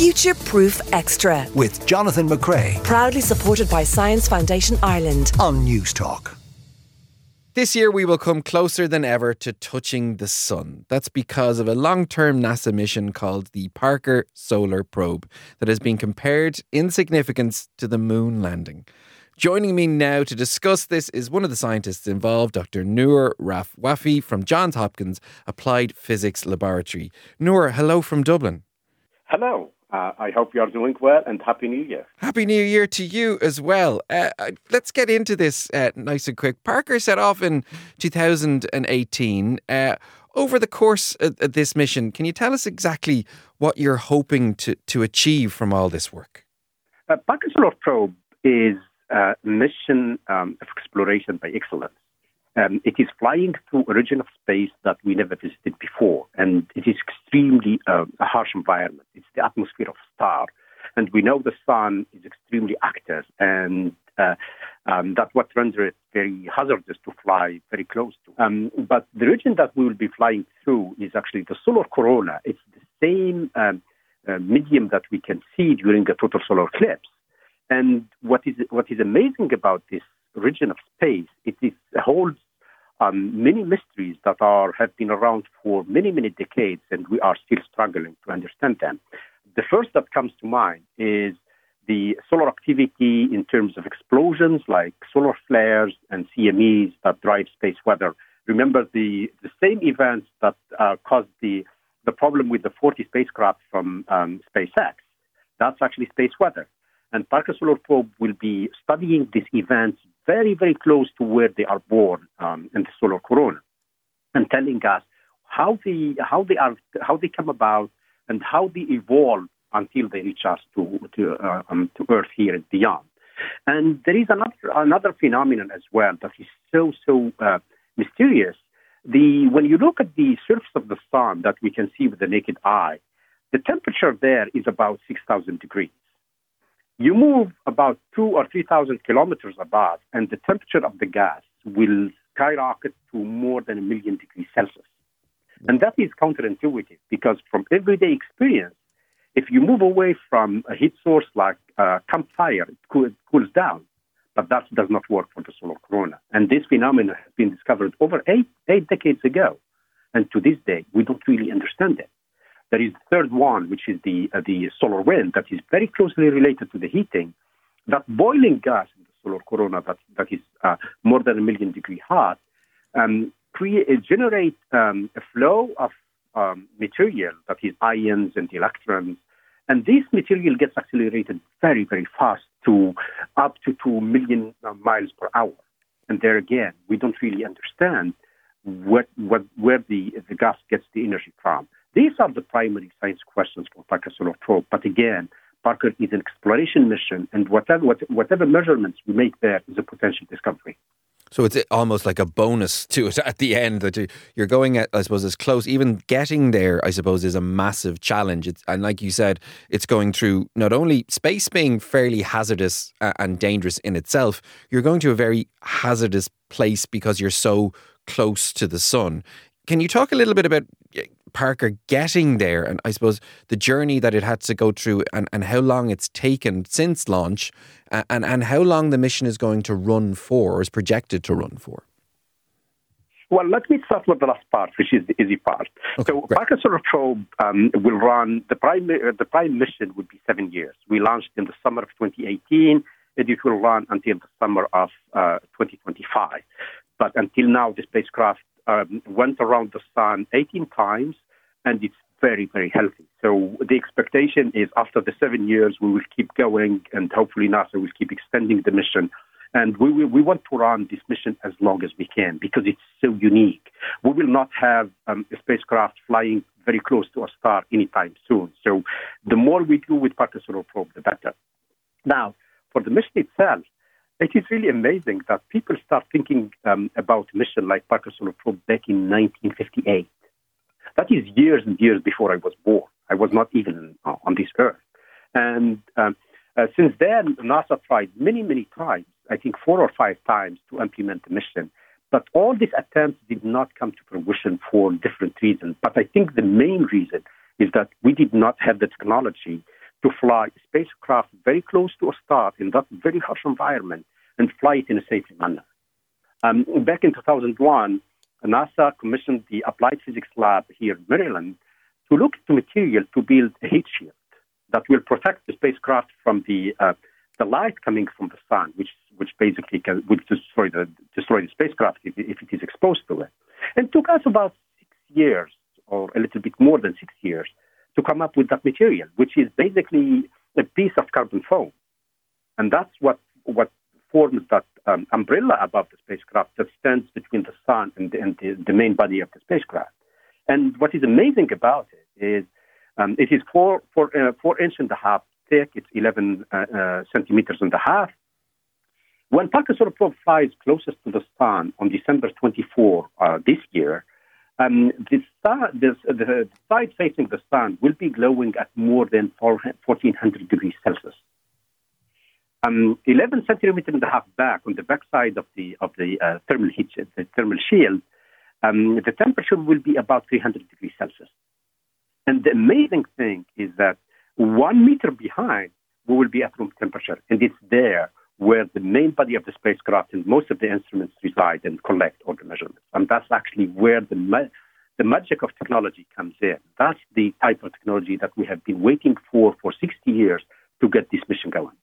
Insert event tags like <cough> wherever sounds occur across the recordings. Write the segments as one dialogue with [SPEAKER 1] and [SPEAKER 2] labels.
[SPEAKER 1] Future Proof Extra.
[SPEAKER 2] With Jonathan McCrea.
[SPEAKER 1] Proudly supported by Science Foundation Ireland.
[SPEAKER 2] On Newstalk.
[SPEAKER 3] This year, we will come closer than ever to touching the sun. That's because of a long term NASA mission called the Parker Solar Probe that has been compared in significance to the moon landing. Joining me now to discuss this is one of the scientists involved, Dr. Nour Raouafi from Johns Hopkins Applied Physics Laboratory. Nour, hello from Dublin.
[SPEAKER 4] Hello. Uh, I hope you are doing well and Happy New Year.
[SPEAKER 3] Happy New Year to you as well. Uh, uh let's get into this uh, nice and quick. Parker set off in 2018. Uh, over the course of this mission, can you tell us exactly what you're hoping to, to achieve from all this work?
[SPEAKER 4] Uh, Parker Solar Probe is uh, mission um, of exploration by excellence. Um, it is flying through a region of space that we never visited before, and it is extremely uh, a harsh environment. The atmosphere of star, and we know the sun is extremely active, and uh, um, that's what renders it very hazardous to fly very close to. Um, but the region that we will be flying through is actually the solar corona. It's the same um, uh, medium that we can see during a total solar eclipse. And what is what is amazing about this region of space, it is, holds um, many mysteries that are have been around for many many decades, and we are still struggling to understand them. The first that comes to mind is the solar activity in terms of explosions like solar flares and CMEs that drive space weather. Remember the, the same events that uh, caused the, the problem with the 40 spacecraft from um, SpaceX. That's actually space weather. And Parker Solar Probe will be studying these events very, very close to where they are born um, in the solar corona, and telling us how they how they are how they come about and how they evolve until they reach us to to, uh, um, to Earth here and beyond. And there is another another phenomenon as well that is so so uh, mysterious. The when you look at the surface of the sun that we can see with the naked eye, the temperature there is about six thousand degrees. You move about two or 3,000 kilometers above, and the temperature of the gas will skyrocket to more than a million degrees Celsius. And that is counterintuitive because from everyday experience, if you move away from a heat source like a campfire, it cools down. But that does not work for the solar corona. And this phenomenon has been discovered over eight, eight decades ago. And to this day, we don't really understand it. There is the third one, which is the, uh, the solar wind, that is very closely related to the heating. That boiling gas in the solar corona that, that is uh, more than a million degree hot um, uh, generate um, a flow of um, material that is ions and electrons. And this material gets accelerated very, very fast to up to 2 million uh, miles per hour. And there again, we don't really understand what, what, where the, the gas gets the energy from. These are the primary science questions for Parker Solar Probe. But again, Parker is an exploration mission, and whatever, whatever measurements we make there is a potential discovery.
[SPEAKER 3] So it's almost like a bonus to it at the end that you're going at, I suppose, as close. Even getting there, I suppose, is a massive challenge. It's, and like you said, it's going through not only space being fairly hazardous and dangerous in itself, you're going to a very hazardous place because you're so close to the sun. Can you talk a little bit about Parker getting there and I suppose the journey that it had to go through and, and how long it's taken since launch and, and how long the mission is going to run for or is projected to run for?
[SPEAKER 4] Well, let me start with the last part, which is the easy part. Okay, so, great. Parker Solar Probe um, will run the prime uh, the prime mission would be seven years. We launched in the summer of 2018, and it will run until the summer of uh, 2025. But until now, the spacecraft um, went around the sun 18 times, and it's very, very healthy. So the expectation is after the seven years, we will keep going, and hopefully NASA will keep extending the mission. And we, we, we want to run this mission as long as we can because it's so unique. We will not have um, a spacecraft flying very close to a star anytime soon. So the more we do with Parker Solar Probe, the better. Now, for the mission itself, it is really amazing that people start thinking um, about mission like Parker Solar Probe back in 1958. That is years and years before I was born. I was not even uh, on this earth. And um, uh, since then, NASA tried many, many times, I think four or five times, to implement the mission. But all these attempts did not come to fruition for different reasons. But I think the main reason is that we did not have the technology to fly spacecraft very close to a star in that very harsh environment and fly it in a safe manner. Um, back in 2001, NASA commissioned the Applied Physics Lab here in Maryland to look at material to build a heat shield that will protect the spacecraft from the uh, the light coming from the sun, which which basically can, would destroy the destroy the spacecraft if, if it is exposed to it. And it took us about six years, or a little bit more than six years, to come up with that material, which is basically a piece of carbon foam, and that's what what forms that um, umbrella above the spacecraft that stands between the sun and, the, and the, the, main body of the spacecraft. And what is amazing about it is um, it is four, four, uh, four inch and a half thick. It's 11 uh, uh, centimeters and a half. When Parker Solar Probe flies closest to the sun on December 24 uh, this year, um, the, star, the side facing the sun will be glowing at more than 1400 degrees Celsius. Um, 11 centimeters and a half back on the backside of the of the uh, thermal heat, the thermal shield, um, the temperature will be about 300 degrees Celsius. And the amazing thing is that one meter behind, we will be at room temperature, and it's there where the main body of the spacecraft and most of the instruments reside and collect all the measurements. And that's actually where the ma- the magic of technology comes in. That's the type of technology that we have been waiting for for 60 years to get this mission going.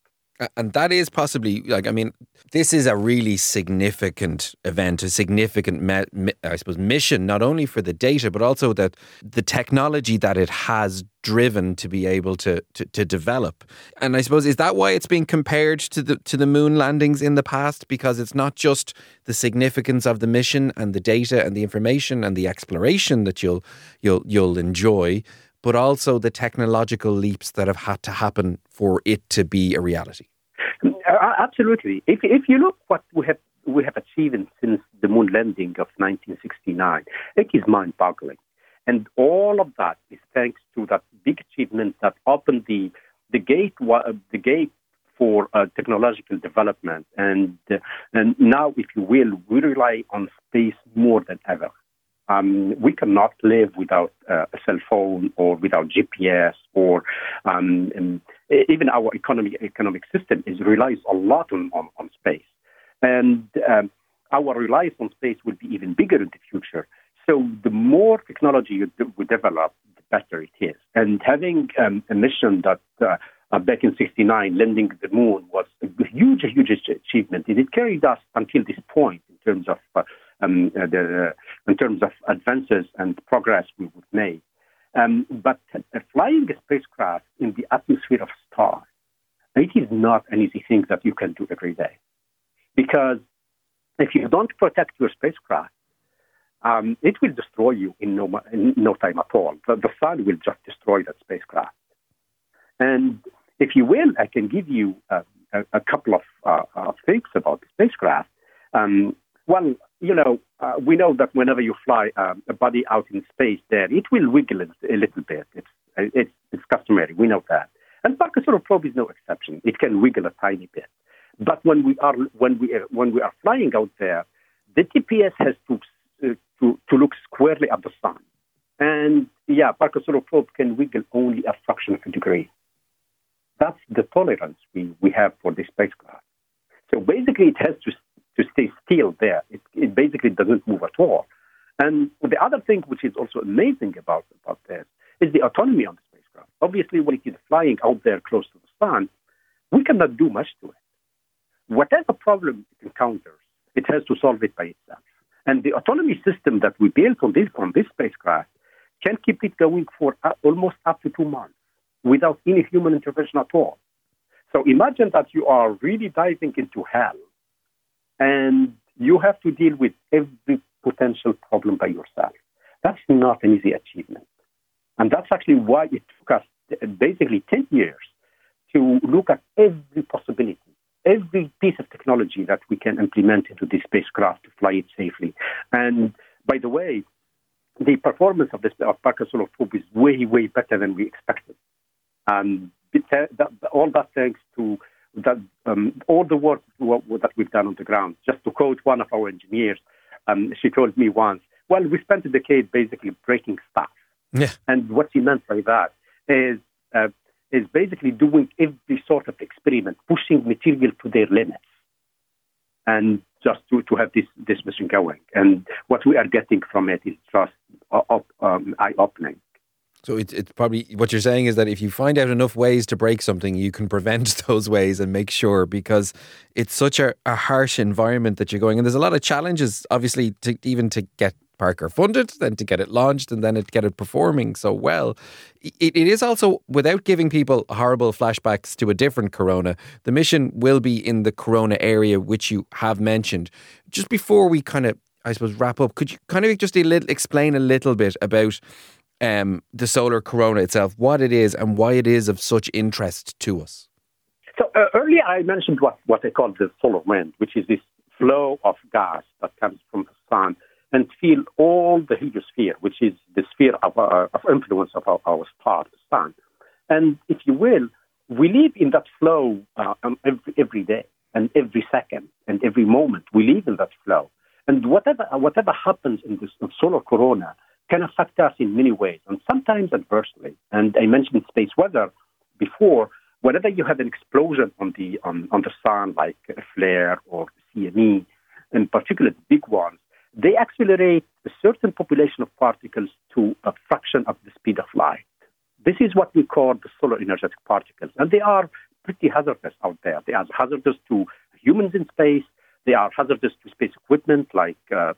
[SPEAKER 3] And that is possibly like I mean, this is a really significant event, a significant, me, I suppose, mission not only for the data but also that the technology that it has driven to be able to, to, to develop. And I suppose is that why it's being compared to the to the moon landings in the past because it's not just the significance of the mission and the data and the information and the exploration that you'll you'll you'll enjoy but also the technological leaps that have had to happen for it to be a reality.
[SPEAKER 4] Uh, absolutely. If, if you look what we have we have achieved since the moon landing of 1969, it is mind-boggling, and all of that is thanks to that big achievement that opened the the gate the gate for uh, technological development, and uh, and now, if you will, we rely on space more than ever. Um, we cannot live without uh, a cell phone or without GPS or um, even our economy, economic system is relies a lot on, on, on space. And um, our reliance on space will be even bigger in the future. So the more technology we develop, the better it is. And having um, a mission that uh, uh, back in 69, landing the moon was a huge, huge achievement. It carried us until this point in terms of uh, um, uh, the, in terms of advances and progress we would make. Um, but uh, flying a spacecraft in the atmosphere of a star, it is not an easy thing that you can do every day. Because if you don't protect your spacecraft, um, it will destroy you in no, in no time at all. The, the, sun will just destroy that spacecraft. And if you will, I can give you uh, a, a, couple of uh, things about the spacecraft. Um, well, you know, uh, we know that whenever you fly uh, a body out in space, there it will wiggle a little bit. It's it's, it's customary. We know that. And Parker Probe is no exception. It can wiggle a tiny bit. But when we are when we are, when we are flying out there, the TPS has to uh, to to look squarely at the sun. And yeah, Parker Probe can wiggle only a fraction of a degree. That's the tolerance we, we have for this spacecraft. So basically, it has to to stay still there. Basically doesn't move at all. And the other thing which is also amazing about, about this is the autonomy on the spacecraft. Obviously, when it is flying out there close to the sun, we cannot do much to it. Whatever problem it encounters, it has to solve it by itself. And the autonomy system that we built on this, on this spacecraft can keep it going for uh, almost up to two months without any human intervention at all. So imagine that you are really diving into hell and you have to deal with every potential problem by yourself. That's not an easy achievement. And that's actually why it took us basically 10 years to look at every possibility, every piece of technology that we can implement into this spacecraft to fly it safely. And by the way, the performance of, this, of Parker Solar Probe is way, way better than we expected. And all that thanks to that um, all the work that we've done on the ground. Just to quote one of our engineers, um, she told me once, "Well, we spent a decade basically breaking stuff."
[SPEAKER 3] Yeah.
[SPEAKER 4] And what she meant by that is, uh, is basically doing every sort of experiment, pushing material to their limits, and just to, to have this, this mission going. And what we are getting from it is just uh, um, eye opening.
[SPEAKER 3] So it's, probably what you're saying is that if you find out enough ways to break something, you can prevent <laughs> those ways and make sure because it's such a, a harsh environment that you're going. And there's a lot of challenges, obviously, to even to get Parker funded, then to get it launched, and then to get it performing so well. It, it is also, without giving people horrible flashbacks to a different Corona, the mission will be in the Corona area, which you have mentioned. Just before we kind of, I suppose, wrap up, could you kind of just a little, explain a little bit about um, the solar corona itself, what it is, and why it is of such interest to us?
[SPEAKER 4] So uh, earlier I mentioned what, what I call the solar wind, which is this flow of gas that comes from the sun and fill all the heliosphere, which is the sphere of, uh, of influence of our, our, star, the sun. And if you will, we live in that flow uh, every, every day and every second and every moment. We live in that flow. And whatever, whatever happens in this solar corona can affect us in many ways, and sometimes adversely. And I mentioned space weather before. Whenever you have an explosion on the on, on the sun, like a flare or CME, in particular the big ones, they accelerate a certain population of particles to a fraction of the speed of light. This is what we call the solar energetic particles, and they are pretty hazardous out there. They are hazardous to humans in space. They are hazardous to space equipment like uh,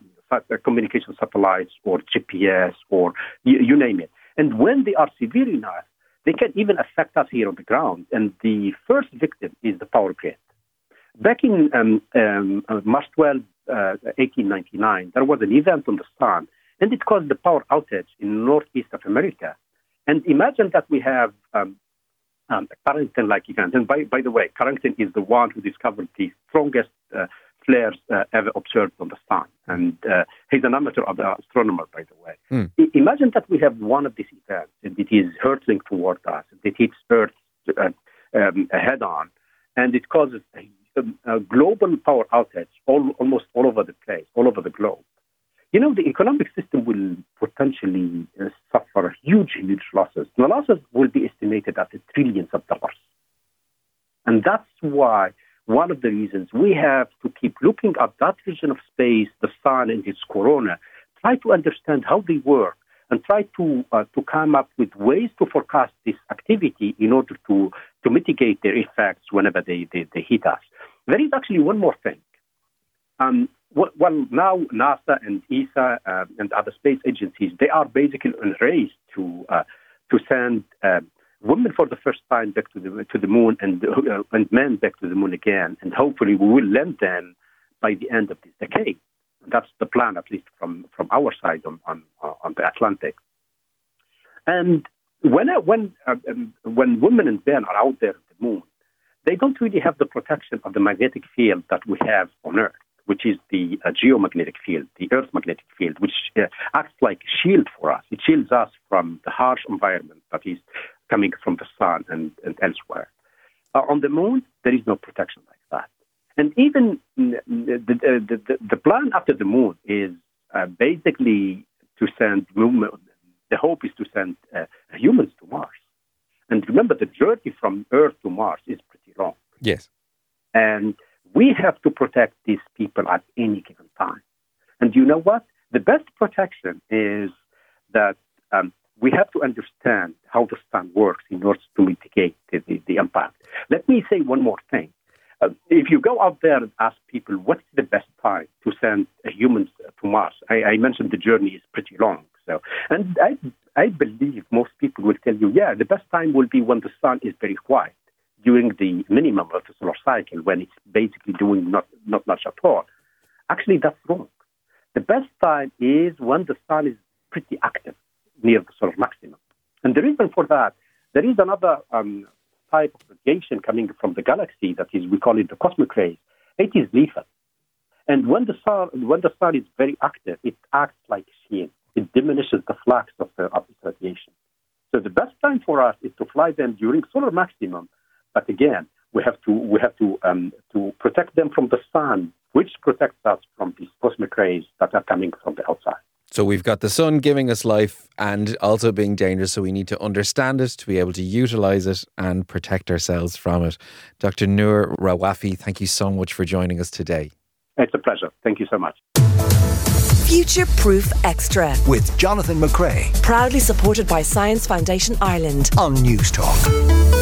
[SPEAKER 4] communication satellites or GPS or you, you name it. And when they are severe enough, they can even affect us here on the ground. And the first victim is the power grid. Back in um, um, uh, March 12, uh, 1899, there was an event on the sun, and it caused the power outage in northeast of America. And imagine that we have um, um, Carrington-like event. And by, by the way, Carrington is the one who discovered the strongest uh, flares uh, ever observed on the sun. And uh, he's an amateur astronomer, by the way. Mm. I- imagine that we have one of these events, and it is hurtling toward us, it hits Earth uh, um, head on, and it causes a, a global power outage all, almost all over the place, all over the globe. You know, the economic system will potentially uh, suffer huge, huge losses. The losses will be estimated at trillions of dollars. And that's why one of the reasons we have to keep looking at that region of space, the sun and its corona, try to understand how they work, and try to uh, to come up with ways to forecast this activity in order to to mitigate their effects whenever they, they, they hit us. There is actually one more thing. Um, well, now NASA and ESA uh, and other space agencies they are basically on race to uh, to send uh, women for the first time back to the to the moon and uh, and men back to the moon again, and hopefully we will land them by the end of this decade. That's the plan, at least from from our side on on, on the Atlantic. And when when uh, um, when women and men are out there at the moon, they don't really have the protection of the magnetic field that we have on Earth which is the uh, geomagnetic field, the Earth magnetic field, which uh, acts like a shield for us. It shields us from the harsh environment that is coming from the sun and, and elsewhere. Uh, on the moon, there is no protection like that. And even the, the, the, the plan after the moon is uh, basically to send, the hope is to send uh, humans to Mars. And remember, the journey from Earth to Mars is pretty long.
[SPEAKER 3] Yes.
[SPEAKER 4] And we have to protect these people at any given time. And you know what? The best protection is that um, we have to understand how the sun works in order to mitigate the, the, impact. Let me say one more thing. Uh, if you go out there and ask people what's the best time to send humans to Mars, I, I mentioned the journey is pretty long. So, and I, I believe most people will tell you, yeah, the best time will be when the sun is very quiet during the minimum of the solar cycle when it's basically doing not, not much at all. Actually, that's wrong. The best time is when the sun is pretty active near the solar maximum. And the reason for that, there is another um, type of radiation coming from the galaxy that is, we call it the cosmic rays. It is lethal. And when the sun, when the sun is very active, it acts like shield. It diminishes the flux of, the, of this radiation. So the best time for us is to fly them during solar maximum but again, we have to we have to um, to protect them from the sun, which protects us from these cosmic rays that are coming from the outside.
[SPEAKER 3] So we've got the sun giving us life and also being dangerous. So we need to understand it to be able to utilize it and protect ourselves from it. Dr. Nour Raouafi, thank you so much for joining us today.
[SPEAKER 4] It's a pleasure. Thank you so much.
[SPEAKER 1] Future Proof Extra.
[SPEAKER 2] With Jonathan McCrea
[SPEAKER 1] Proudly supported by Science Foundation Ireland.
[SPEAKER 2] on Newstalk.